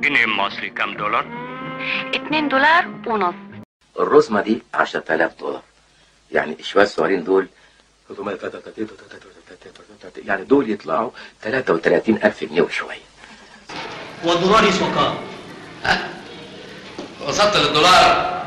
جنيه مصري كام دولار؟ اتنين دولار ونص الرزمة دي 10000 دولار يعني الشوية الصغيرين دول يعني دول يطلعوا 33000 جنيه وشوية والدولار يسوى كام؟ وصلت للدولار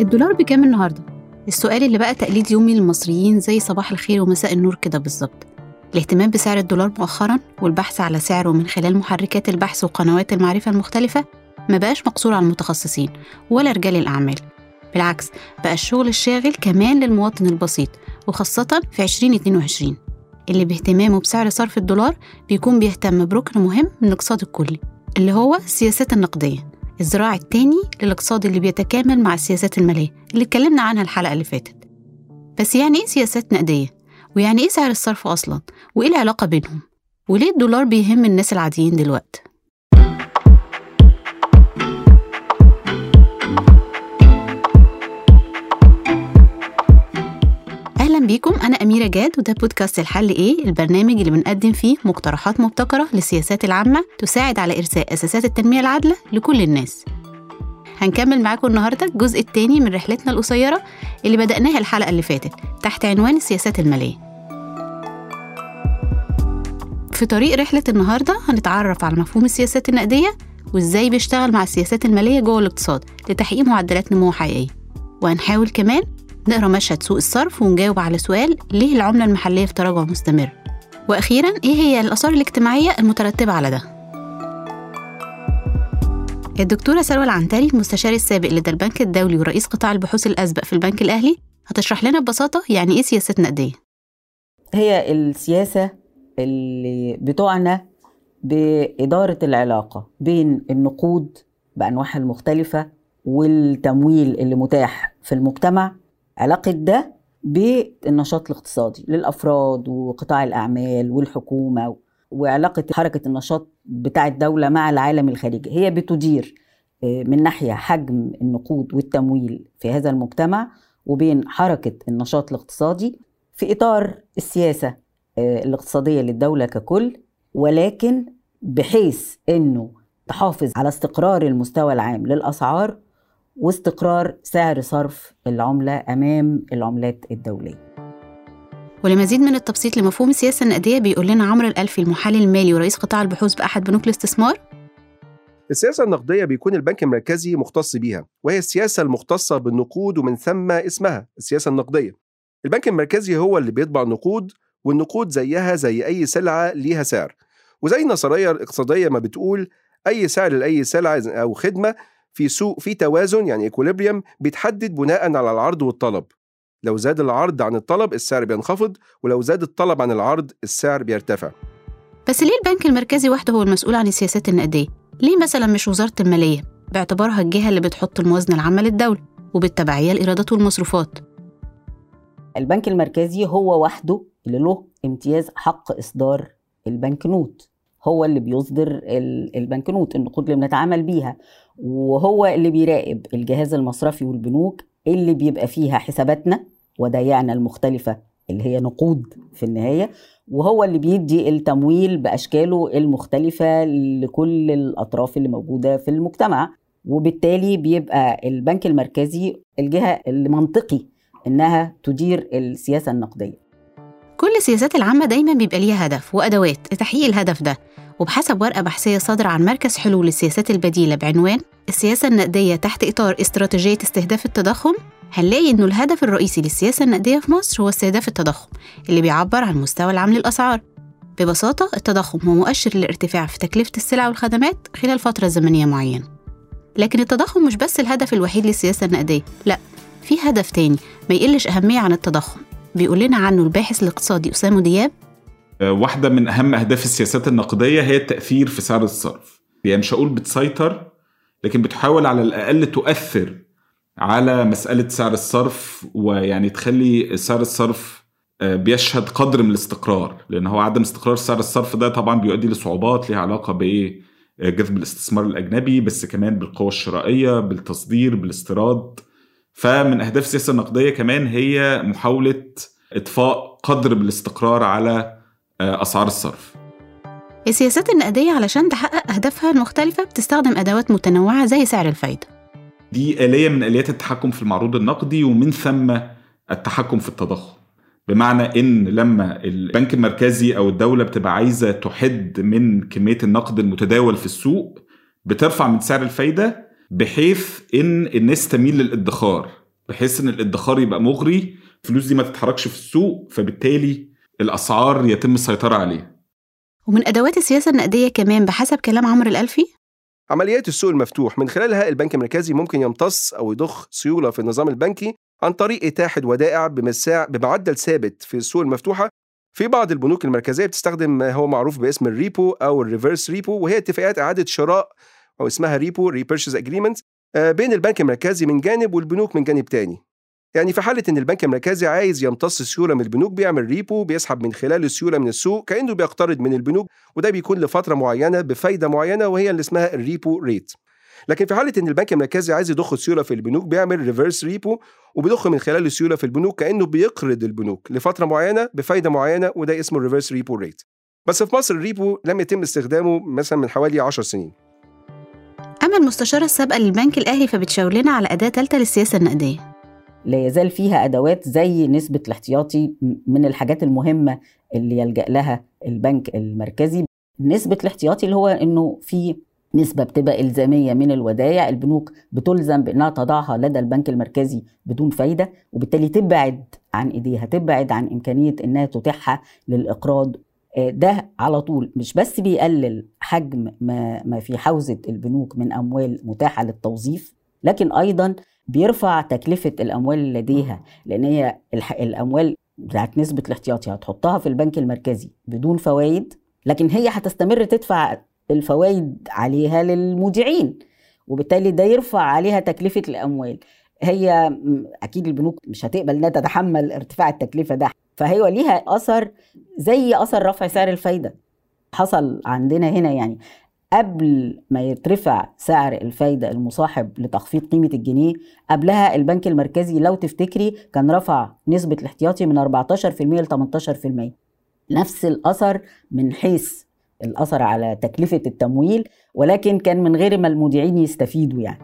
الدولار بكام النهارده؟ السؤال اللي بقى تقليد يومي للمصريين زي صباح الخير ومساء النور كده بالظبط. الاهتمام بسعر الدولار مؤخرا والبحث على سعره من خلال محركات البحث وقنوات المعرفة المختلفة ما بقاش مقصور على المتخصصين ولا رجال الأعمال. بالعكس بقى الشغل الشاغل كمان للمواطن البسيط وخاصة في 2022 اللي باهتمامه بسعر صرف الدولار بيكون بيهتم بركن مهم من الاقتصاد الكلي اللي هو السياسات النقدية. الذراع التاني للاقتصاد اللي بيتكامل مع السياسات المالية اللي اتكلمنا عنها الحلقة اللي فاتت بس يعني إيه سياسات نقدية؟ ويعني إيه سعر الصرف أصلا؟ وإيه العلاقة بينهم؟ وليه الدولار بيهم الناس العاديين دلوقتي؟ بيكم. أنا أميرة جاد وده بودكاست الحل إيه؟ البرنامج اللي بنقدم فيه مقترحات مبتكرة للسياسات العامة تساعد على إرساء أساسات التنمية العادلة لكل الناس. هنكمل معاكم النهاردة الجزء الثاني من رحلتنا القصيرة اللي بدأناها الحلقة اللي فاتت تحت عنوان السياسات المالية. في طريق رحلة النهاردة هنتعرف على مفهوم السياسات النقدية وإزاي بيشتغل مع السياسات المالية جوه الاقتصاد لتحقيق معدلات نمو حقيقية. وهنحاول كمان نقرأ مشهد سوق الصرف ونجاوب على سؤال ليه العملة المحلية في تراجع مستمر وأخيرا إيه هي الآثار الاجتماعية المترتبة على ده؟ الدكتورة سلوى العنتري المستشار السابق لدى البنك الدولي ورئيس قطاع البحوث الأسبق في البنك الأهلي هتشرح لنا ببساطة يعني إيه سياسات نقدية هي السياسة اللي بتعنى بإدارة العلاقة بين النقود بأنواعها المختلفة والتمويل اللي متاح في المجتمع علاقة ده بالنشاط الاقتصادي للأفراد وقطاع الأعمال والحكومة وعلاقة حركة النشاط بتاع الدولة مع العالم الخارجي هي بتدير من ناحية حجم النقود والتمويل في هذا المجتمع وبين حركة النشاط الاقتصادي في إطار السياسة الاقتصادية للدولة ككل ولكن بحيث أنه تحافظ على استقرار المستوى العام للأسعار واستقرار سعر صرف العملة أمام العملات الدولية. ولمزيد من التبسيط لمفهوم السياسة النقدية بيقول لنا عمرو الألفي المحلل المالي ورئيس قطاع البحوث بأحد بنوك الاستثمار. السياسة النقدية بيكون البنك المركزي مختص بيها وهي السياسة المختصة بالنقود ومن ثم اسمها السياسة النقدية. البنك المركزي هو اللي بيطبع نقود والنقود زيها زي أي سلعة ليها سعر. وزي النظرية الاقتصادية ما بتقول أي سعر لأي سلعة أو خدمة في سوق في توازن يعني ايكوليبريم بيتحدد بناء على العرض والطلب. لو زاد العرض عن الطلب السعر بينخفض ولو زاد الطلب عن العرض السعر بيرتفع. بس ليه البنك المركزي وحده هو المسؤول عن السياسات النقدية؟ ليه مثلا مش وزارة المالية؟ باعتبارها الجهة اللي بتحط الموازنة العامة للدولة وبالتبعية الإيرادات والمصروفات. البنك المركزي هو وحده اللي له امتياز حق إصدار البنك نوت. هو اللي بيصدر البنك نوت النقود اللي بنتعامل بيها. وهو اللي بيراقب الجهاز المصرفي والبنوك اللي بيبقى فيها حساباتنا ودايعنا المختلفة اللي هي نقود في النهاية وهو اللي بيدي التمويل بأشكاله المختلفة لكل الأطراف اللي موجودة في المجتمع. وبالتالي بيبقى البنك المركزي الجهة اللي منطقي إنها تدير السياسة النقدية. كل السياسات العامة دايما بيبقى ليها هدف وأدوات لتحقيق الهدف ده. وبحسب ورقة بحثية صادرة عن مركز حلول السياسات البديلة بعنوان السياسة النقدية تحت إطار استراتيجية استهداف التضخم هنلاقي إنه الهدف الرئيسي للسياسة النقدية في مصر هو استهداف التضخم اللي بيعبر عن المستوى العام للأسعار ببساطة التضخم هو مؤشر للارتفاع في تكلفة السلع والخدمات خلال فترة زمنية معينة. لكن التضخم مش بس الهدف الوحيد للسياسة النقدية لا في هدف تاني ما يقلش أهمية عن التضخم. بيقول لنا عنه الباحث الاقتصادي أسامة دياب. واحدة من أهم أهداف السياسات النقدية هي التأثير في سعر الصرف. يعني مش هقول بتسيطر لكن بتحاول على الأقل تؤثر على مسألة سعر الصرف ويعني تخلي سعر الصرف بيشهد قدر من الاستقرار. لأن هو عدم استقرار سعر الصرف ده طبعا بيؤدي لصعوبات ليها علاقة بجذب الاستثمار الأجنبي بس كمان بالقوة الشرائية بالتصدير بالاستيراد. فمن أهداف السياسة النقدية كمان هي محاولة إطفاء قدر بالاستقرار على آه، أسعار الصرف. السياسات النقدية علشان تحقق أهدافها المختلفة بتستخدم أدوات متنوعة زي سعر الفايدة. دي آلية من آليات التحكم في المعروض النقدي ومن ثم التحكم في التضخم. بمعنى إن لما البنك المركزي أو الدولة بتبقى عايزة تحد من كمية النقد المتداول في السوق بترفع من سعر الفايدة بحيث إن الناس تميل للادخار بحيث إن الادخار يبقى مغري الفلوس دي ما تتحركش في السوق فبالتالي الأسعار يتم السيطرة عليها. ومن أدوات السياسة النقدية كمان بحسب كلام عمرو الألفي؟ عمليات السوق المفتوح من خلالها البنك المركزي ممكن يمتص أو يضخ سيولة في النظام البنكي عن طريق إتاحة ودائع بمساع بمعدل ثابت في السوق المفتوحة. في بعض البنوك المركزية بتستخدم ما هو معروف باسم ال repo أو ال reverse repo وهي اتفاقات إعادة شراء أو اسمها repo repurchase agreement بين البنك المركزي من جانب والبنوك من جانب تاني. يعني في حالة إن البنك المركزي عايز يمتص سيولة من البنوك بيعمل repo بيسحب من خلال السيولة من السوق كأنه بيقترض من البنوك وده بيكون لفترة معينة بفايدة معينة وهي اللي اسمها ال repo rate لكن في حالة إن البنك المركزي عايز يضخ السيولة في البنوك بيعمل reverse repo وبيضخ من خلال السيولة في البنوك كأنه بيقرض البنوك لفترة معينة بفايدة معينة وده اسمه ال reverse repo rate بس في مصر ال repo لم يتم استخدامه مثلا من حوالي 10 سنين. أما المستشارة السابقة للبنك الأهلي فبتشاور لنا على أداة ثالثة للسياسة النقدية. لا يزال فيها أدوات زي نسبة الاحتياطي من الحاجات المهمة اللي يلجأ لها البنك المركزي. نسبة الاحتياطي اللي هو إنه في نسبة بتبقى إلزامية من الودائع البنوك بتلزم بإنها تضعها لدى البنك المركزي بدون فايدة وبالتالي تبعد عن إيديها تبعد عن إمكانية إنها تتيحها للإقراض ده على طول مش بس بيقلل حجم ما ما في حوزة البنوك من أموال متاحة للتوظيف لكن أيضا بيرفع تكلفة الأموال اللي لديها لأن هي الأموال بتاعت نسبة الاحتياطي هتحطها في البنك المركزي بدون فوائد لكن هي هتستمر تدفع الفوائد عليها للمودعين وبالتالي ده يرفع عليها تكلفة الأموال. هي أكيد البنوك مش هتقبل إنها تتحمل ارتفاع التكلفة ده. فهي ليها أثر زي أثر رفع سعر الفايدة. حصل عندنا هنا يعني قبل ما يترفع سعر الفايدة المصاحب لتخفيض قيمة الجنيه قبلها البنك المركزي لو تفتكري كان رفع نسبة الاحتياطي من 14% ل 18% نفس الأثر من حيث الأثر على تكلفة التمويل ولكن كان من غير ما المودعين يستفيدوا يعني.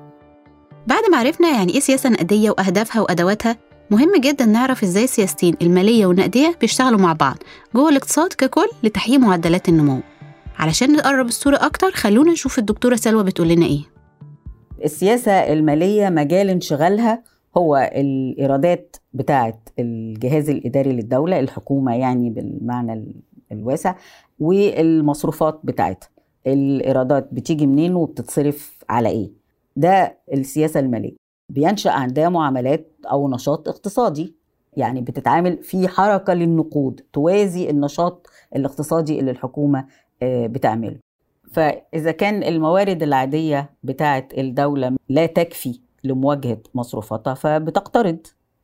بعد ما عرفنا يعني إيه سياسة نقدية وأهدافها وأدواتها مهم جدا نعرف إزاي السياستين المالية والنقدية بيشتغلوا مع بعض جوه الاقتصاد ككل لتحقيق معدلات النمو. علشان نقرب الصورة أكتر خلونا نشوف الدكتورة سلوى بتقول لنا إيه. السياسة المالية مجال انشغالها هو الإيرادات بتاعة الجهاز الإداري للدولة الحكومة يعني بالمعنى ال- الواسع والمصروفات بتاعتها. الإيرادات بتيجي منين وبتتصرف على إيه. ده السياسة المالية. بينشأ عندها معاملات أو نشاط اقتصادي. يعني بتتعامل في حركة للنقود توازي النشاط الاقتصادي اللي الحكومة آه، بتعمله. فإذا كان الموارد العادية بتاعة الدولة لا تكفي لمواجهة مصروفاتها فبتقترض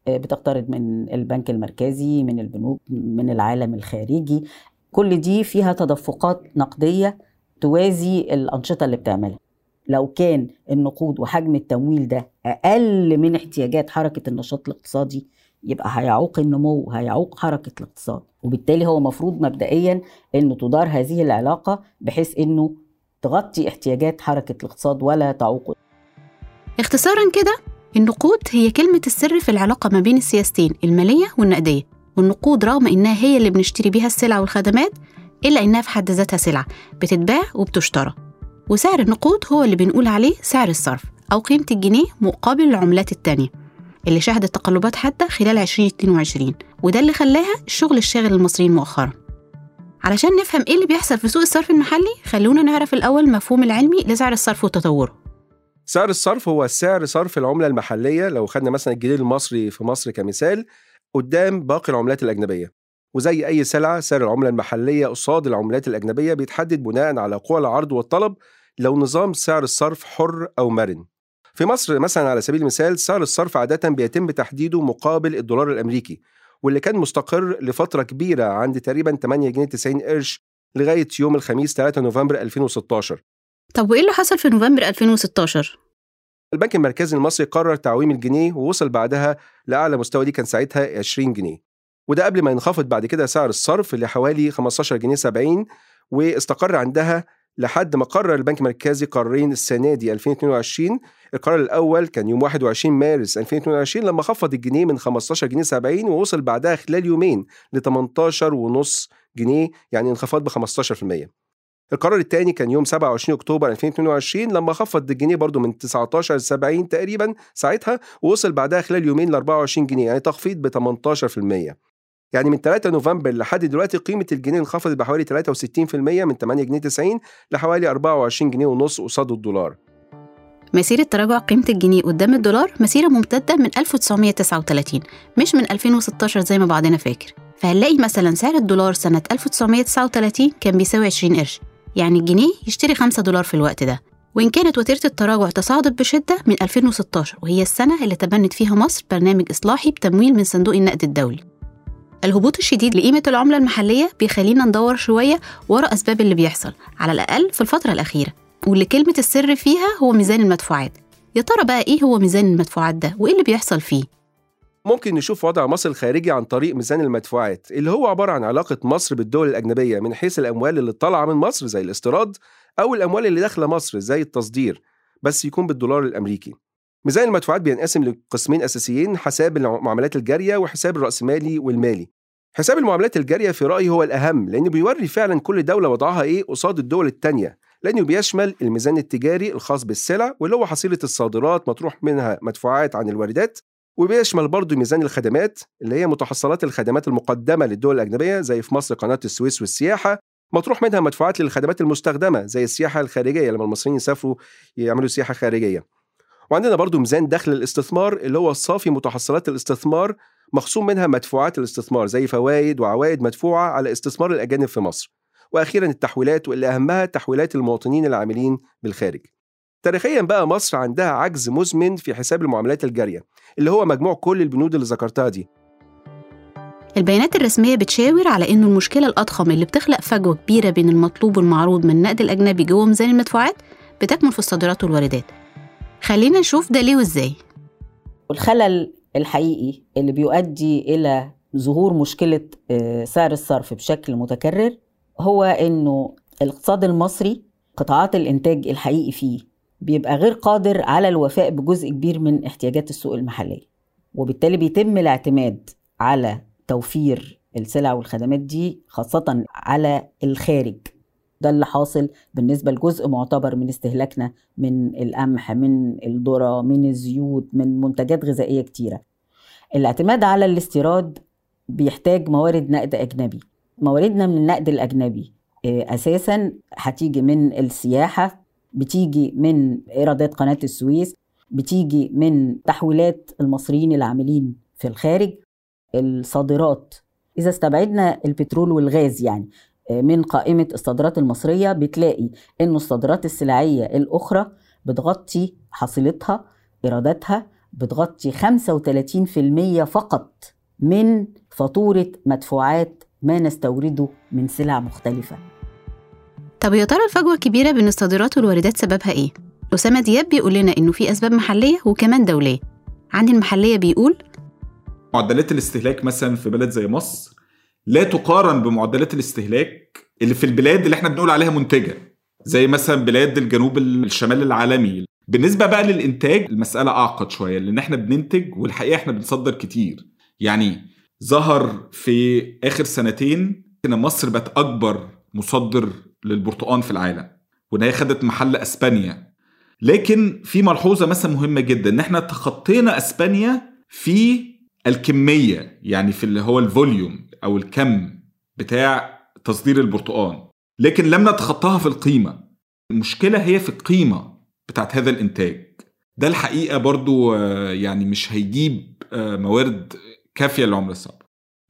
آه، بتقترض من البنك المركزي من البنوك من العالم الخارجي. كل دي فيها تدفقات نقدية توازي الأنشطة اللي بتعملها. لو كان النقود وحجم التمويل ده أقل من احتياجات حركة النشاط الاقتصادي يبقى هيعوق النمو هيعوق حركة الاقتصاد. وبالتالي هو مفروض مبدئيا إنه تدار هذه العلاقة بحيث إنه تغطي احتياجات حركة الاقتصاد ولا تعوقه اختصارا كده النقود هي كلمة السر في العلاقة ما بين السياستين المالية والنقدية. والنقود رغم إنها هي اللي بنشتري بيها السلع والخدمات إلا إنها في حد ذاتها سلعة بتتباع وبتشترى. وسعر النقود هو اللي بنقول عليه سعر الصرف أو قيمة الجنيه مقابل العملات التانية اللي شهدت تقلبات حادة خلال 2022 وده اللي خلاها الشغل الشاغل المصريين مؤخرا. علشان نفهم إيه اللي بيحصل في سوق الصرف المحلي خلونا نعرف الأول المفهوم العلمي لسعر الصرف وتطوره. سعر الصرف هو سعر صرف العملة المحلية لو خدنا مثلا الجنيه المصري في مصر كمثال قدام باقي العملات الأجنبية. وزي أي سلعة سعر العملة المحلية قصاد العملات الأجنبية بيتحدد بناء على قوى العرض والطلب لو نظام سعر الصرف حر أو مرن. في مصر مثلا على سبيل المثال سعر الصرف عادة بيتم تحديده مقابل الدولار الأمريكي واللي كان مستقر لفترة كبيرة عند تقريبا 8 جنيه 90 قرش لغاية يوم الخميس 3 نوفمبر 2016 طب وإيه اللي حصل في نوفمبر 2016؟ البنك المركزي المصري قرر تعويم الجنيه ووصل بعدها لأعلى مستوى دي كان ساعتها 20 جنيه. وده قبل ما ينخفض بعد كده سعر الصرف لحوالي 15 جنيه 70 واستقر عندها لحد ما قرر البنك المركزي قرارين السنة دي 2022 القرار الأول كان يوم 21 مارس 2022 لما خفض الجنيه من 15 جنيه 70 ووصل بعدها خلال يومين ل 18 ونص جنيه يعني انخفاض ب 15% القرار الثاني كان يوم 27 أكتوبر 2022 لما خفض الجنيه برضو من 19 ل 70 تقريبا ساعتها ووصل بعدها خلال يومين ل 24 جنيه يعني تخفيض ب 18% يعني من 3 نوفمبر لحد دلوقتي قيمة الجنيه انخفضت بحوالي 63% من 8 جنيه 90 لحوالي 24 جنيه ونص قصاد الدولار. مسيرة تراجع قيمة الجنيه قدام الدولار مسيرة ممتدة من 1939 مش من 2016 زي ما بعضنا فاكر. فهنلاقي مثلا سعر الدولار سنة 1939 كان بيساوي 20 قرش يعني الجنيه يشتري 5 دولار في الوقت ده. وإن كانت وتيرة التراجع تصاعدت بشدة من 2016 وهي السنة اللي تبنت فيها مصر برنامج إصلاحي بتمويل من صندوق النقد الدولي. الهبوط الشديد لقيمة العملة المحلية بيخلينا ندور شوية ورا أسباب اللي بيحصل على الأقل في الفترة الأخيرة. واللي كلمة السر فيها هو ميزان المدفوعات. يا ترى بقى إيه هو ميزان المدفوعات ده؟ وإيه اللي بيحصل فيه؟ ممكن نشوف وضع مصر الخارجي عن طريق ميزان المدفوعات اللي هو عبارة عن علاقة مصر بالدول الأجنبية من حيث الأموال اللي طالعة من مصر زي الاستيراد أو الأموال اللي داخلة مصر زي التصدير بس يكون بالدولار الأمريكي. ميزان المدفوعات بينقسم لقسمين أساسيين حساب المعاملات الجارية وحساب الرأسمالي والمالي. حساب المعاملات الجارية في رأيي هو الأهم لأنه بيوري فعلا كل دولة وضعها إيه قصاد الدول التانية. لأنه بيشمل الميزان التجاري الخاص بالسلع واللي هو حصيلة الصادرات مطروح منها مدفوعات عن الواردات وبيشمل برضه ميزان الخدمات اللي هي متحصلات الخدمات المقدمة للدول الأجنبية زي في مصر قناة السويس والسياحة. مطروح منها مدفوعات للخدمات المستخدمة زي السياحة الخارجية لما المصريين يسافروا يعملوا سياحة خارجية. وعندنا برضه ميزان دخل الاستثمار اللي هو صافي متحصلات الاستثمار مخصوم منها مدفوعات الاستثمار زي فوائد وعوائد مدفوعة على استثمار الأجانب في مصر. وأخيرا التحويلات واللي أهمها تحويلات المواطنين العاملين بالخارج. تاريخيا بقى مصر عندها عجز مزمن في حساب المعاملات الجارية اللي هو مجموع كل البنود اللي ذكرتها دي. البيانات الرسمية بتشاور على إنه المشكلة الأضخم اللي بتخلق فجوة كبيرة بين المطلوب والمعروض من النقد الأجنبي جوه ميزان المدفوعات بتكمن في الصادرات والواردات. خلينا نشوف ده ليه وإزاي الخلل الحقيقي اللي بيؤدي إلى ظهور مشكلة آه، سعر الصرف بشكل متكرر هو إنه الاقتصاد المصري قطاعات الإنتاج الحقيقي فيه بيبقى غير قادر على الوفاء بجزء كبير من احتياجات السوق المحلية وبالتالي بيتم الاعتماد على توفير السلع والخدمات دي خاصة على الخارج. ده اللي حاصل بالنسبة لجزء معتبر من استهلاكنا من القمح من الذرة من الزيوت من منتجات غذائية كتيرة. الاعتماد على الاستيراد بيحتاج موارد نقد أجنبي. مواردنا من النقد الأجنبي آه، أساسا هتيجي من السياحة بتيجي من إيرادات قناة السويس بتيجي من تحويلات المصريين العاملين في الخارج الصادرات. إذا استبعدنا البترول والغاز يعني من قائمة الصادرات المصرية بتلاقي إنه الصادرات السلعية الأخرى بتغطي حصيلتها إيراداتها بتغطي 35% فقط من فاتورة مدفوعات ما نستورده من سلع مختلفة طب يا ترى الفجوة الكبيرة بين الصادرات والواردات سببها إيه؟ أسامة دياب بيقول لنا إنه في أسباب محلية وكمان دولية عندي المحلية بيقول معدلات الاستهلاك مثلا في بلد زي مصر لا تقارن بمعدلات الاستهلاك اللي في البلاد اللي إحنا بنقول عليها منتجة زي مثلا بلاد الجنوب الشمال العالمي. بالنسبة بقى للإنتاج المسألة أعقد شوية لأن إحنا بننتج والحقيقة إحنا بنصدر كتير. يعني ظهر في آخر سنتين إن مصر بقت أكبر مصدر للبرتقال في العالم وإن هي خدت محل أسبانيا. لكن في ملحوظة مثلا مهمة جدا إن إحنا تخطينا أسبانيا في الكمية يعني في اللي هو الفوليوم أو الكم بتاع تصدير البرتقال. لكن لم نتخطاها في القيمة. المشكلة هي في القيمة بتاعت هذا الإنتاج. ده الحقيقة برضو آه، يعني مش هيجيب آه، موارد كافية للعملة الصعبه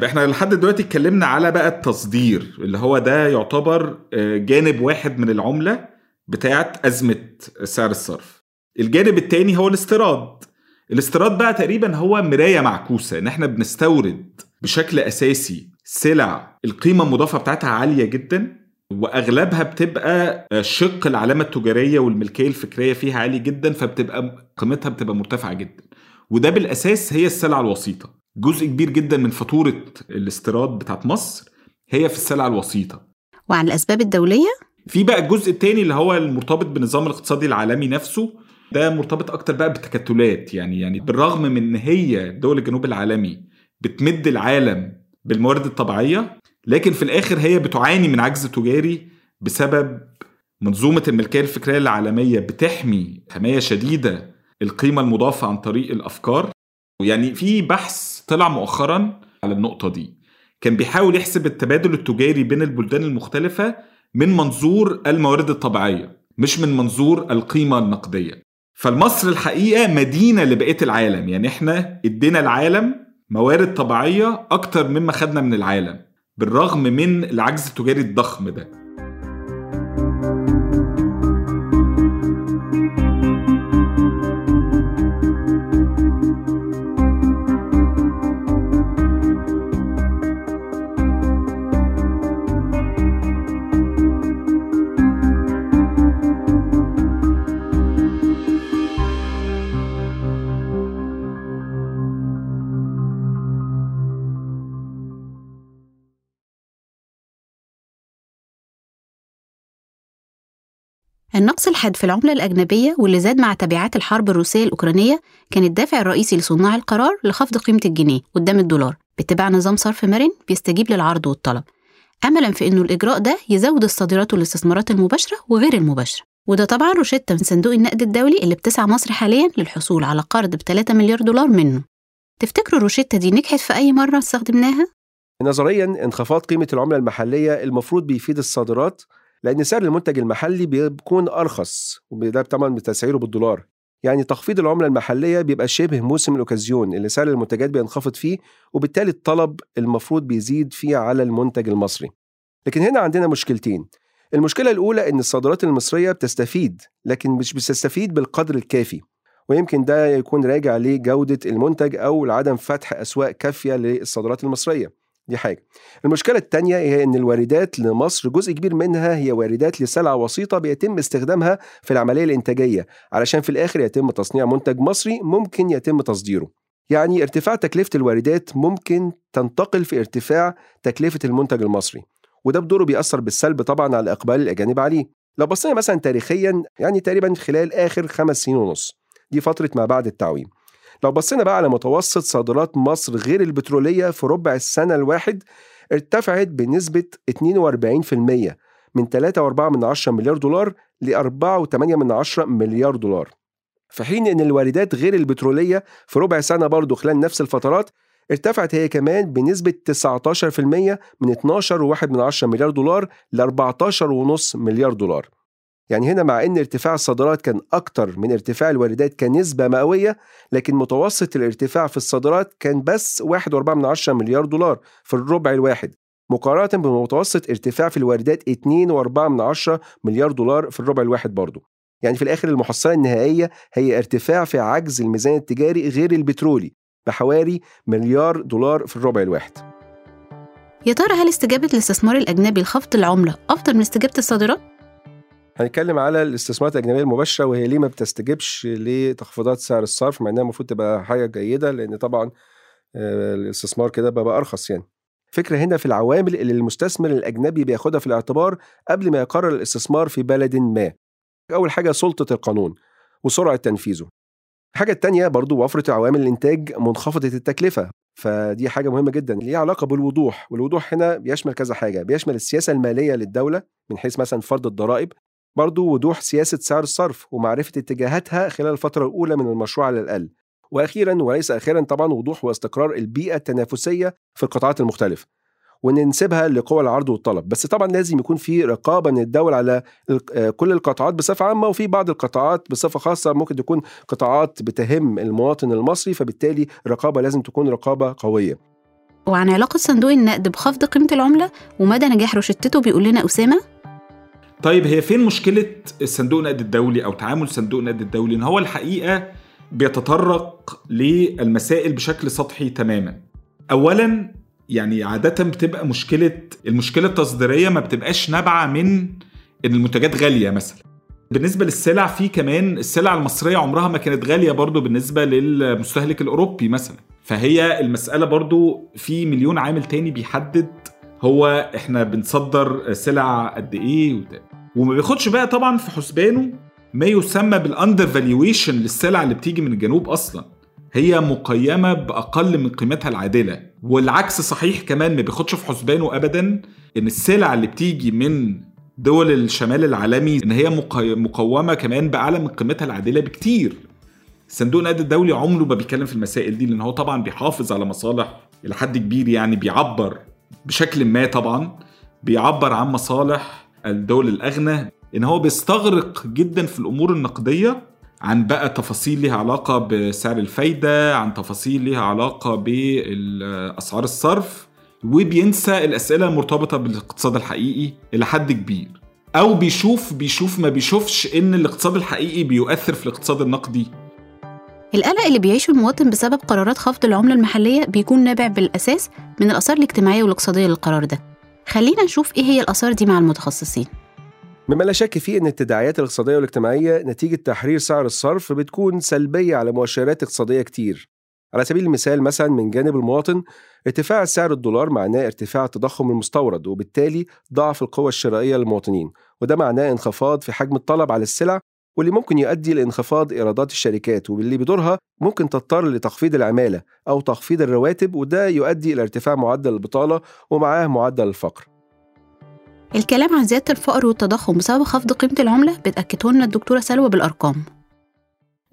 إحنا لحد دلوقتي اتكلمنا على بقى التصدير اللي هو ده يعتبر آه، جانب واحد من العملة بتاعت أزمة سعر الصرف. الجانب التاني هو الاستيراد. الاستيراد بقى تقريبا هو مراية معكوسة إن إحنا بنستورد بشكل أساسي سلع القيمة المضافة بتاعتها عالية جدا وأغلبها بتبقى شق العلامة التجارية والملكية الفكرية فيها عالي جدا فبتبقى قيمتها بتبقى مرتفعة جدا. وده بالأساس هي السلع الوسيطة. جزء كبير جدا من فاتورة الاستيراد بتاعت مصر هي في السلع الوسيطة. وعن الأسباب الدولية؟ في بقى الجزء الثاني اللي هو المرتبط بالنظام الاقتصادي العالمي نفسه ده مرتبط أكتر بقى بالتكتلات. يعني يعني بالرغم من إن هي دول الجنوب العالمي بتمد العالم بالموارد الطبيعية لكن في الآخر هي بتعاني من عجز تجاري بسبب منظومة الملكية الفكرية العالمية بتحمي حماية شديدة القيمة المضافة عن طريق الأفكار. يعني في بحث طلع مؤخرا على النقطة دي كان بيحاول يحسب التبادل التجاري بين البلدان المختلفة من منظور الموارد الطبيعية مش من منظور القيمة النقدية. فالمصر الحقيقة مدينة لبقية العالم. يعني إحنا ادينا العالم موارد طبيعية أكتر مما خدنا من العالم بالرغم من العجز التجاري الضخم ده. النقص الحاد في العملة الأجنبية واللي زاد مع تبعات الحرب الروسية الأوكرانية كان الدافع الرئيسي لصناع القرار لخفض قيمة الجنيه قدام الدولار باتباع نظام صرف مرن بيستجيب للعرض والطلب. أملا في إنه الإجراء ده يزود الصادرات والاستثمارات المباشرة وغير المباشرة. وده طبعا روشتة من صندوق النقد الدولي اللي بتسعى مصر حاليا للحصول على قرض ب 3 مليار دولار منه. تفتكروا الروشتة دي نجحت في أي مرة استخدمناها؟ نظريا انخفاض قيمة العملة المحلية المفروض بيفيد الصادرات لأن سعر المنتج المحلي بيكون أرخص وده طبعا بتسعيره بالدولار. يعني تخفيض العملة المحلية بيبقى شبه موسم الأوكازيون اللي سعر المنتجات بينخفض فيه وبالتالي الطلب المفروض بيزيد فيه على المنتج المصري. لكن هنا عندنا مشكلتين. المشكلة الأولى إن الصادرات المصرية بتستفيد لكن مش بتستفيد بالقدر الكافي ويمكن ده يكون راجع لجودة المنتج أو لعدم فتح أسواق كافية للصادرات المصرية. دي حاجة. المشكلة التانية هي أن الواردات لمصر جزء كبير منها هي واردات لسلع وسيطة بيتم استخدامها في العملية الإنتاجية علشان في الآخر يتم تصنيع منتج مصري ممكن يتم تصديره. يعني ارتفاع تكلفة الواردات ممكن تنتقل في ارتفاع تكلفة المنتج المصري وده بدوره بيأثر بالسلب طبعا على إقبال الأجانب عليه. لو بصينا مثلا تاريخيا يعني تقريبا خلال آخر خمس سنين ونص دي فترة ما بعد التعويم. لو بصينا بقى على متوسط صادرات مصر غير البترولية في ربع السنة الواحد ارتفعت بنسبة 42% من 3.4 مليار دولار ل 4.8 مليار دولار. في حين إن الواردات غير البترولية في ربع سنة برضه خلال نفس الفترات ارتفعت هي كمان بنسبة 19% من 12.1 مليار دولار ل 14.5 مليار دولار. يعني هنا مع إن ارتفاع الصادرات كان أكتر من ارتفاع الواردات كنسبة مئوية لكن متوسط الارتفاع في الصادرات كان بس 1.4 مليار دولار في الربع الواحد مقارنة بمتوسط ارتفاع في الواردات 2.4 مليار دولار في الربع الواحد برضه يعني في الآخر المحصلة النهائية هي ارتفاع في عجز الميزان التجاري غير البترولي بحوالي مليار دولار في الربع الواحد يا ترى هل استجابة الاستثمار الأجنبي لخفض العملة أفضل من استجابة الصادرات؟ هنتكلم على الاستثمارات الأجنبية المباشرة وهي ليه ما بتستجبش لتخفيضات سعر الصرف مع إنها المفروض تبقى حاجة جيدة لأن طبعا الاستثمار كده بقى أرخص يعني. فكرة هنا في العوامل اللي المستثمر الأجنبي بياخدها في الاعتبار قبل ما يقرر الاستثمار في بلد ما. أول حاجة سلطة القانون وسرعة تنفيذه. الحاجة التانية برضو وفرة عوامل الإنتاج منخفضة التكلفة فدي حاجة مهمة جدا. ليها علاقة بالوضوح والوضوح هنا بيشمل كذا حاجة بيشمل السياسة المالية للدولة من حيث مثلا فرض الضرائب برضو وضوح سياسة سعر الصرف ومعرفة اتجاهاتها خلال الفترة الأولى من المشروع على الأقل. وأخيرا وليس أخيرا طبعا وضوح واستقرار البيئة التنافسية في القطاعات المختلفة وننسبها لقوى العرض والطلب. بس طبعا لازم يكون في رقابة من الدولة على كل القطاعات بصفة عامة وفي بعض القطاعات بصفة خاصة ممكن تكون قطاعات بتهم المواطن المصري فبالتالي الرقابة لازم تكون رقابة قوية. وعن علاقة صندوق النقد بخفض قيمة العملة ومدى نجاح روشتته بيقول لنا أسامة؟ طيب هي فين مشكلة صندوق النقد الدولي أو تعامل صندوق النقد الدولي؟ إن هو الحقيقة بيتطرق للمسائل بشكل سطحي تماما. أولا يعني عادة بتبقى مشكلة المشكلة التصديرية ما بتبقاش نابعة من إن المنتجات غالية مثلا. بالنسبة للسلع في كمان السلع المصرية عمرها ما كانت غالية برضو بالنسبة للمستهلك الأوروبي مثلا. فهي المسألة برضو في مليون عامل تاني بيحدد هو إحنا بنصدر سلع قد إيه وده. وما بياخدش بقى طبعا في حسبانه ما يسمى بال undervaluation للسلع اللي بتيجي من الجنوب أصلا. هي مقيمة بأقل من قيمتها العادلة. والعكس صحيح كمان ما بياخدش في حسبانه أبدا إن السلع اللي بتيجي من دول الشمال العالمي إن هي مقومة كمان بأعلى من قيمتها العادلة بكتير. صندوق النقد الدولي عمره ما بيتكلم في المسائل دي لأن هو طبعا بيحافظ على مصالح إلى حد كبير يعني بيعبر بشكل ما طبعا بيعبر عن مصالح الدول الأغنى إن هو بيستغرق جدا في الأمور النقدية عن بقى تفاصيل ليها علاقة بسعر الفايدة عن تفاصيل ليها علاقة بأسعار الصرف وبينسى الأسئلة المرتبطة بالاقتصاد الحقيقي إلى حد كبير. أو بيشوف بيشوف ما بيشوفش إن الاقتصاد الحقيقي بيؤثر في الاقتصاد النقدي. القلق اللي بيعيشه المواطن بسبب قرارات خفض العملة المحلية بيكون نابع بالأساس من الآثار الاجتماعية والاقتصادية للقرار ده. خلينا نشوف إيه هي الآثار دي مع المتخصصين مما لا شك فيه إن التداعيات الاقتصادية والاجتماعية نتيجة تحرير سعر الصرف بتكون سلبية على مؤشرات اقتصادية كتير. على سبيل المثال مثلا من جانب المواطن ارتفاع سعر الدولار معناه ارتفاع التضخم المستورد وبالتالي ضعف القوة الشرائية للمواطنين وده معناه انخفاض في حجم الطلب على السلع واللي ممكن يؤدي لانخفاض إيرادات الشركات واللي بدورها ممكن تضطر لتخفيض العمالة أو تخفيض الرواتب وده يؤدي إلى ارتفاع معدل البطالة ومعاه معدل الفقر. الكلام عن زيادة الفقر والتضخم بسبب خفض قيمة العملة بتأكده لنا الدكتورة سلوى بالأرقام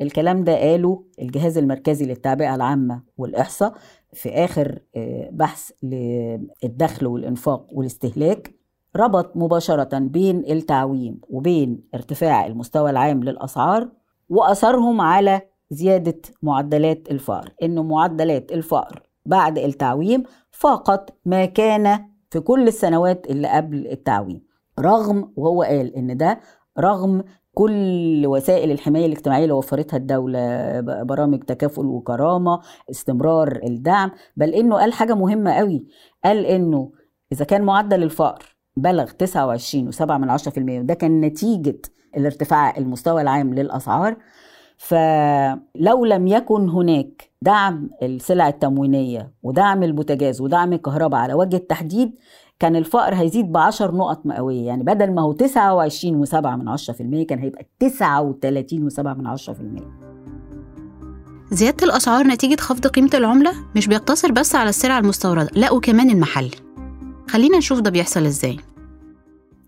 الكلام ده قاله الجهاز المركزي للتعبئة العامة والإحصاء في آخر آه، بحث للدخل والإنفاق والاستهلاك ربط مباشرة بين التعويم وبين ارتفاع المستوى العام للأسعار وأثرهم على زيادة معدلات الفقر إن معدلات الفقر بعد التعويم فاقت ما كان في كل السنوات اللي قبل التعويم. رغم وهو قال إن ده رغم كل وسائل الحماية الاجتماعية اللي وفرتها الدولة برامج تكافل وكرامة استمرار الدعم بل إنه قال حاجة مهمة قوي قال إنه إذا كان معدل الفقر بلغ 29.7 من 10% وده كان نتيجة الارتفاع المستوى العام للأسعار. فلو لم يكن هناك دعم السلع التموينية ودعم البوتاجاز ودعم الكهرباء على وجه التحديد كان الفقر هيزيد بعشر نقط مئوية. يعني بدل ما هو 29 وسبعة من عشرة في المية كان هيبقى 39 وسبعة من عشرة في المية. زيادة الأسعار نتيجة خفض قيمة العملة مش بيقتصر بس على السلع المستوردة لا وكمان المحل. خلينا نشوف ده بيحصل إزاي.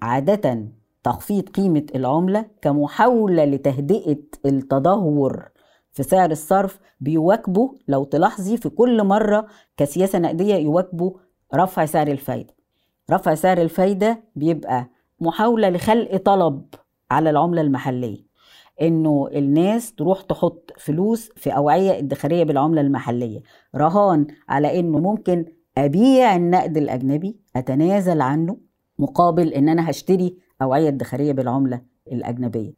عادة تخفيض قيمة العملة كمحاولة لتهدئة التدهور في سعر الصرف بيواكبوا لو تلاحظي في كل مرة كسياسة نقدية يواكبوا رفع سعر الفايدة. رفع سعر الفايدة بيبقى محاولة لخلق طلب على العملة المحلية. إنه الناس تروح تحط فلوس في أوعية ادخارية بالعملة المحلية. رهان على إنه ممكن ابيع النقد الأجنبي أتنازل عنه مقابل إن أنا هشتري أوعية ادخارية بالعملة الأجنبية.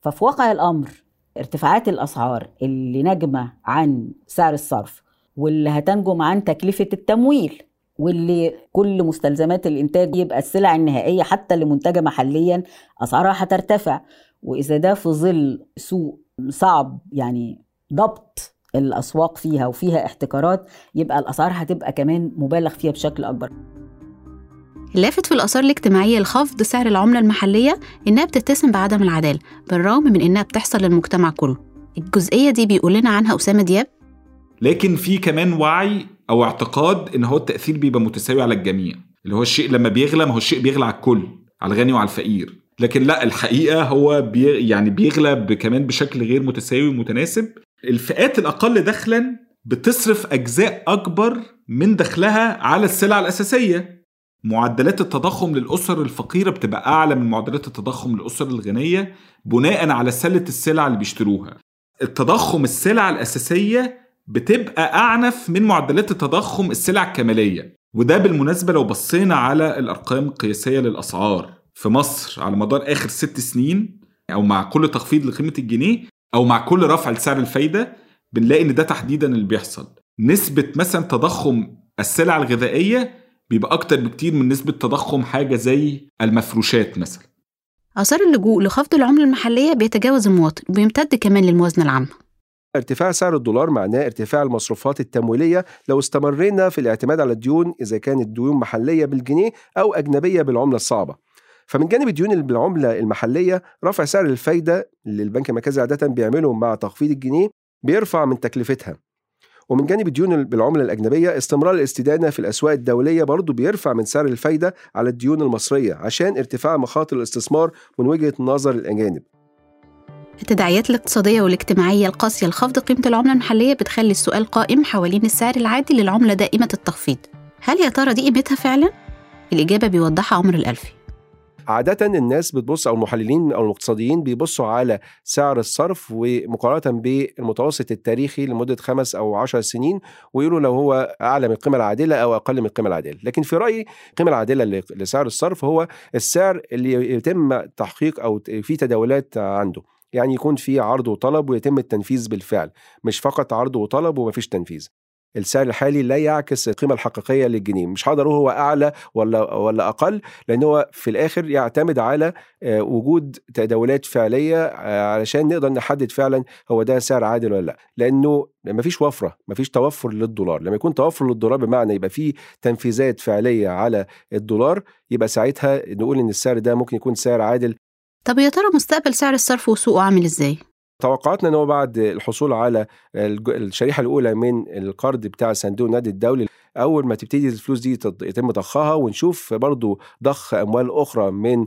ففي واقع الأمر ارتفاعات الأسعار اللي ناجمه عن سعر الصرف واللي هتنجم عن تكلفة التمويل واللي كل مستلزمات الإنتاج يبقى السلع النهائية حتى اللي منتجه محليا أسعارها هترتفع. وإذا ده في ظل سوق صعب يعني ضبط الأسواق فيها وفيها احتكارات يبقى الأسعار هتبقى كمان مبالغ فيها بشكل أكبر. اللافت في الآثار الاجتماعية لخفض سعر العملة المحلية إنها بتتسم بعدم العدالة بالرغم من إنها بتحصل للمجتمع كله. الجزئية دي بيقول لنا عنها أسامة دياب؟ لكن في كمان وعي أو اعتقاد إن هو التأثير بيبقى متساوي على الجميع. اللي هو الشيء لما بيغلى ما هو الشيء بيغلى على الكل على الغني وعلى الفقير. لكن لا الحقيقة هو بي يعني بيغلى كمان بشكل غير متساوي ومتناسب. الفئات الأقل دخلا بتصرف أجزاء أكبر من دخلها على السلع الأساسية. معدلات التضخم للأسر الفقيرة بتبقى أعلى من معدلات التضخم للأسر الغنية بناء على سلة السلع اللي بيشتروها. التضخم السلع الأساسية بتبقى أعنف من معدلات التضخم السلع الكمالية وده بالمناسبة لو بصينا على الأرقام القياسية للأسعار. في مصر على مدار آخر ست سنين أو مع كل تخفيض لقيمة الجنيه أو مع كل رفع لسعر الفايدة بنلاقي إن ده تحديدا اللي بيحصل. نسبة مثلا تضخم السلع الغذائية بيبقى أكتر بكتير من نسبة تضخم حاجة زي المفروشات مثلا. آثار اللجوء لخفض العملة المحلية بيتجاوز المواطن وبيمتد كمان للموازنة العامة. ارتفاع سعر الدولار معناه ارتفاع المصروفات التمويلية لو استمرينا في الاعتماد على الديون إذا كانت ديون محلية بالجنيه أو أجنبية بالعملة الصعبة. فمن جانب الديون اللي بالعملة المحلية رفع سعر الفايدة اللي البنك المركزي عادة بيعمله مع تخفيض الجنيه بيرفع من تكلفتها. ومن جانب الديون بالعملة الأجنبية استمرار الاستدانة في الأسواق الدولية برضو بيرفع من سعر الفايدة على الديون المصرية عشان ارتفاع مخاطر الاستثمار من وجهة نظر الأجانب. التداعيات الاقتصادية والاجتماعية القاسية لخفض قيمة العملة المحلية بتخلي السؤال قائم حوالين السعر العادي للعملة دائمة التخفيض. هل يا ترى دي قيمتها فعلا؟ الإجابة بيوضحها عمر الألفي. عادة الناس بتبص أو المحللين أو المقتصديين بيبصوا على سعر الصرف ومقارنة بالمتوسط التاريخي لمدة خمس أو عشر سنين ويقولوا لو هو أعلى من القيمة العادلة أو أقل من القيمة العادلة. لكن في رأيي القيمة العادلة لسعر الصرف هو السعر اللي يتم تحقيق أو في تداولات عنده. يعني يكون في عرض وطلب ويتم التنفيذ بالفعل مش فقط عرض وطلب ومفيش تنفيذ. السعر الحالي لا يعكس القيمة الحقيقية للجنيه. مش هقدر هو أعلى ولا ولا أقل لأن هو في الآخر يعتمد على وجود تداولات فعلية علشان نقدر نحدد فعلا هو ده سعر عادل ولا لأ. لأنه مفيش وفرة مفيش توفر للدولار. لما يكون توفر للدولار بمعنى يبقى في تنفيذات فعلية على الدولار يبقى ساعتها نقول إن السعر ده ممكن يكون سعر عادل. طب يا ترى مستقبل سعر الصرف وسوقه عامل إزاي؟ توقعاتنا إن هو بعد الحصول على الشريحة الأولى من القرض بتاع صندوق النقد الدولي أول ما تبتدي الفلوس دي يتم ضخها ونشوف برضو ضخ أموال أخرى من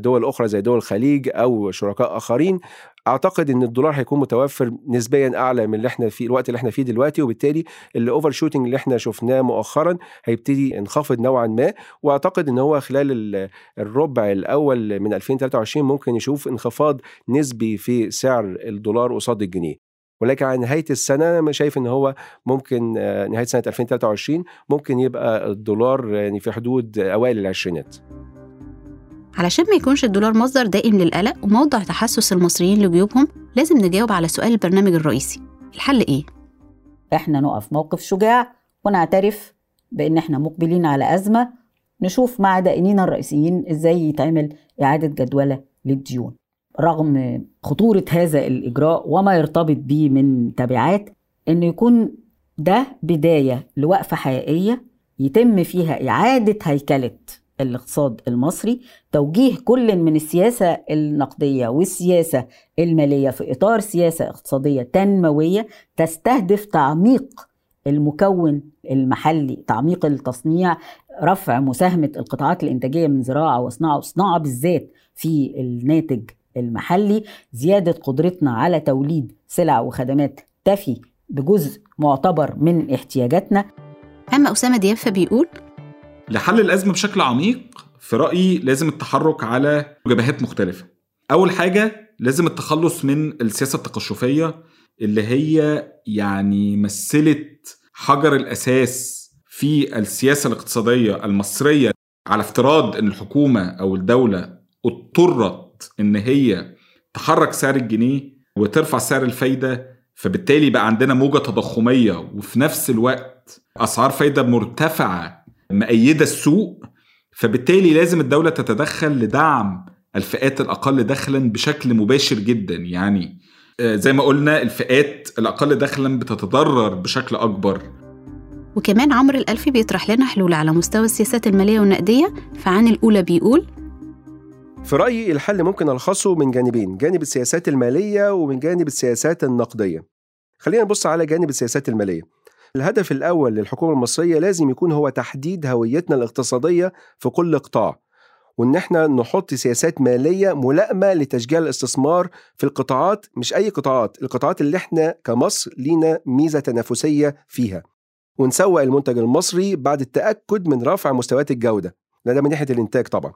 دول أخرى زي دول الخليج أو شركاء آخرين. أعتقد إن الدولار هيكون متوفر نسبيا أعلى من اللي إحنا فيه الوقت اللي إحنا فيه دلوقتي وبالتالي الأوفر شوتنج اللي إحنا شفناه مؤخرا هيبتدي ينخفض نوعا ما. وأعتقد إن هو خلال الربع الأول من 2023 ممكن نشوف انخفاض نسبي في سعر الدولار قصاد الجنيه. ولكن على نهاية السنة أنا شايف إن هو ممكن نهاية سنة 2023 ممكن يبقى الدولار يعني في حدود أوائل العشرينات. علشان ما يكونش الدولار مصدر دائم للقلق وموضع تحسس المصريين لجيوبهم لازم نجاوب على سؤال البرنامج الرئيسي الحل إيه؟ إحنا نقف موقف شجاع ونعترف بإن إحنا مقبلين على أزمة نشوف مع دائنين الرئيسيين إزاي يتعمل إعادة جدولة للديون رغم خطورة هذا الإجراء وما يرتبط به من تبعات إنه يكون ده بداية لوقفة حقيقية يتم فيها إعادة هيكلة الاقتصاد المصري توجيه كل من السياسة النقدية والسياسة المالية في إطار سياسة اقتصادية تنموية تستهدف تعميق المكون المحلي تعميق التصنيع رفع مساهمة القطاعات الإنتاجية من زراعة وصناعة وصناعة بالذات في الناتج المحلي زيادة قدرتنا على توليد سلع وخدمات تفي بجزء معتبر من احتياجاتنا. أما أسامة دياب فبيقول لحل الأزمة بشكل عميق في رأيي لازم التحرك على جبهات مختلفة. أول حاجة لازم التخلص من السياسة التقشفية اللي هي يعني مثلت حجر الأساس في السياسة الاقتصادية المصرية على افتراض أن الحكومة أو الدولة اضطرت أن هي تحرك سعر الجنيه وترفع سعر الفايدة فبالتالي بقى عندنا موجة تضخمية وفي نفس الوقت أسعار فايدة مرتفعة مأيدة السوق فبالتالي لازم الدولة تتدخل لدعم الفئات الأقل دخلا بشكل مباشر جدا. يعني زي ما قلنا الفئات الأقل دخلا بتتضرر بشكل أكبر. وكمان عمرو الألفي بيطرح لنا حلول على مستوى السياسات المالية والنقدية فعن الأولى بيقول في رأيي الحل ممكن ألخصه من جانبين جانب السياسات المالية ومن جانب السياسات النقدية. خلينا نبص على جانب السياسات المالية. الهدف الأول للحكومة المصرية لازم يكون هو تحديد هويتنا الاقتصادية في كل قطاع وإن إحنا نحط سياسات مالية ملائمة لتشجيع الاستثمار في القطاعات مش أي قطاعات القطاعات اللي إحنا كمصر لينا ميزة تنافسية فيها. ونسوق المنتج المصري بعد التأكد من رفع مستويات الجودة. ده, ده من ناحية الإنتاج طبعا.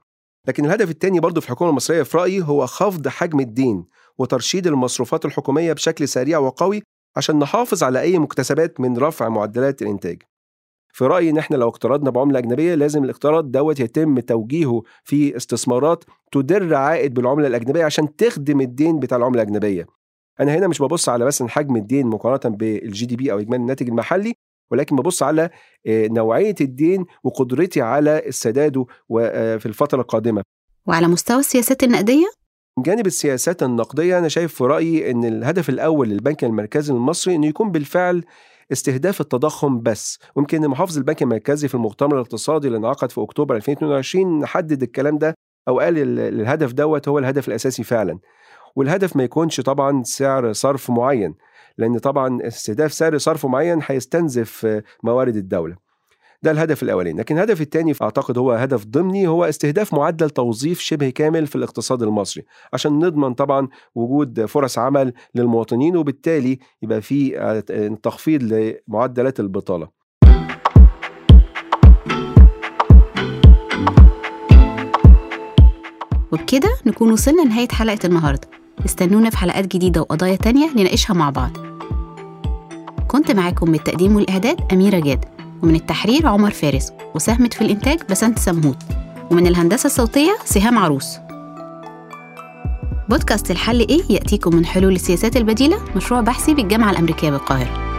لكن الهدف الثاني برضه في الحكومة المصرية في رأيي هو خفض حجم الدين وترشيد المصروفات الحكومية بشكل سريع وقوي عشان نحافظ على أي مكتسبات من رفع معدلات الإنتاج. في رأيي إن إحنا لو اقترضنا بعملة أجنبية لازم الاقتراض دوت يتم توجيهه في استثمارات تدر عائد بالعملة الأجنبية عشان تخدم الدين بتاع العملة الأجنبية. أنا هنا مش ببص على بس حجم الدين مقارنة بال GDP أو إجمالي الناتج المحلي ولكن ببص على نوعية الدين وقدرتي على سداده في الفترة القادمة. وعلى مستوى السياسات النقدية من جانب السياسات النقدية أنا شايف في رأيي أن الهدف الأول للبنك المركزي المصري أنه يكون بالفعل استهداف التضخم بس. ويمكن محافظ البنك المركزي في المؤتمر الاقتصادي اللي انعقد في أكتوبر 2022 حدد الكلام ده أو قال ال- الهدف دوت هو الهدف الأساسي فعلا. والهدف ما يكونش طبعا سعر صرف معين لأن طبعا استهداف سعر صرف معين هيستنزف موارد الدولة. ده الهدف الأولاني. لكن الهدف الثاني أعتقد هو هدف ضمني هو استهداف معدل توظيف شبه كامل في الاقتصاد المصري. عشان نضمن طبعا وجود فرص عمل للمواطنين وبالتالي يبقى في آه، تخفيض لمعدلات البطالة. وبكده نكون وصلنا لنهاية حلقة النهاردة. استنونا في حلقات جديدة وقضايا تانية نناقشها مع بعض. كنت معاكم من التقديم والإعداد أميرة جاد. ومن التحرير عمر فارس وساهمت في الإنتاج بسنت سمهوت ومن الهندسة الصوتية سهام عروس. بودكاست الحل إيه يأتيكم من حلول السياسات البديلة مشروع بحثي بالجامعة الأمريكية بالقاهرة.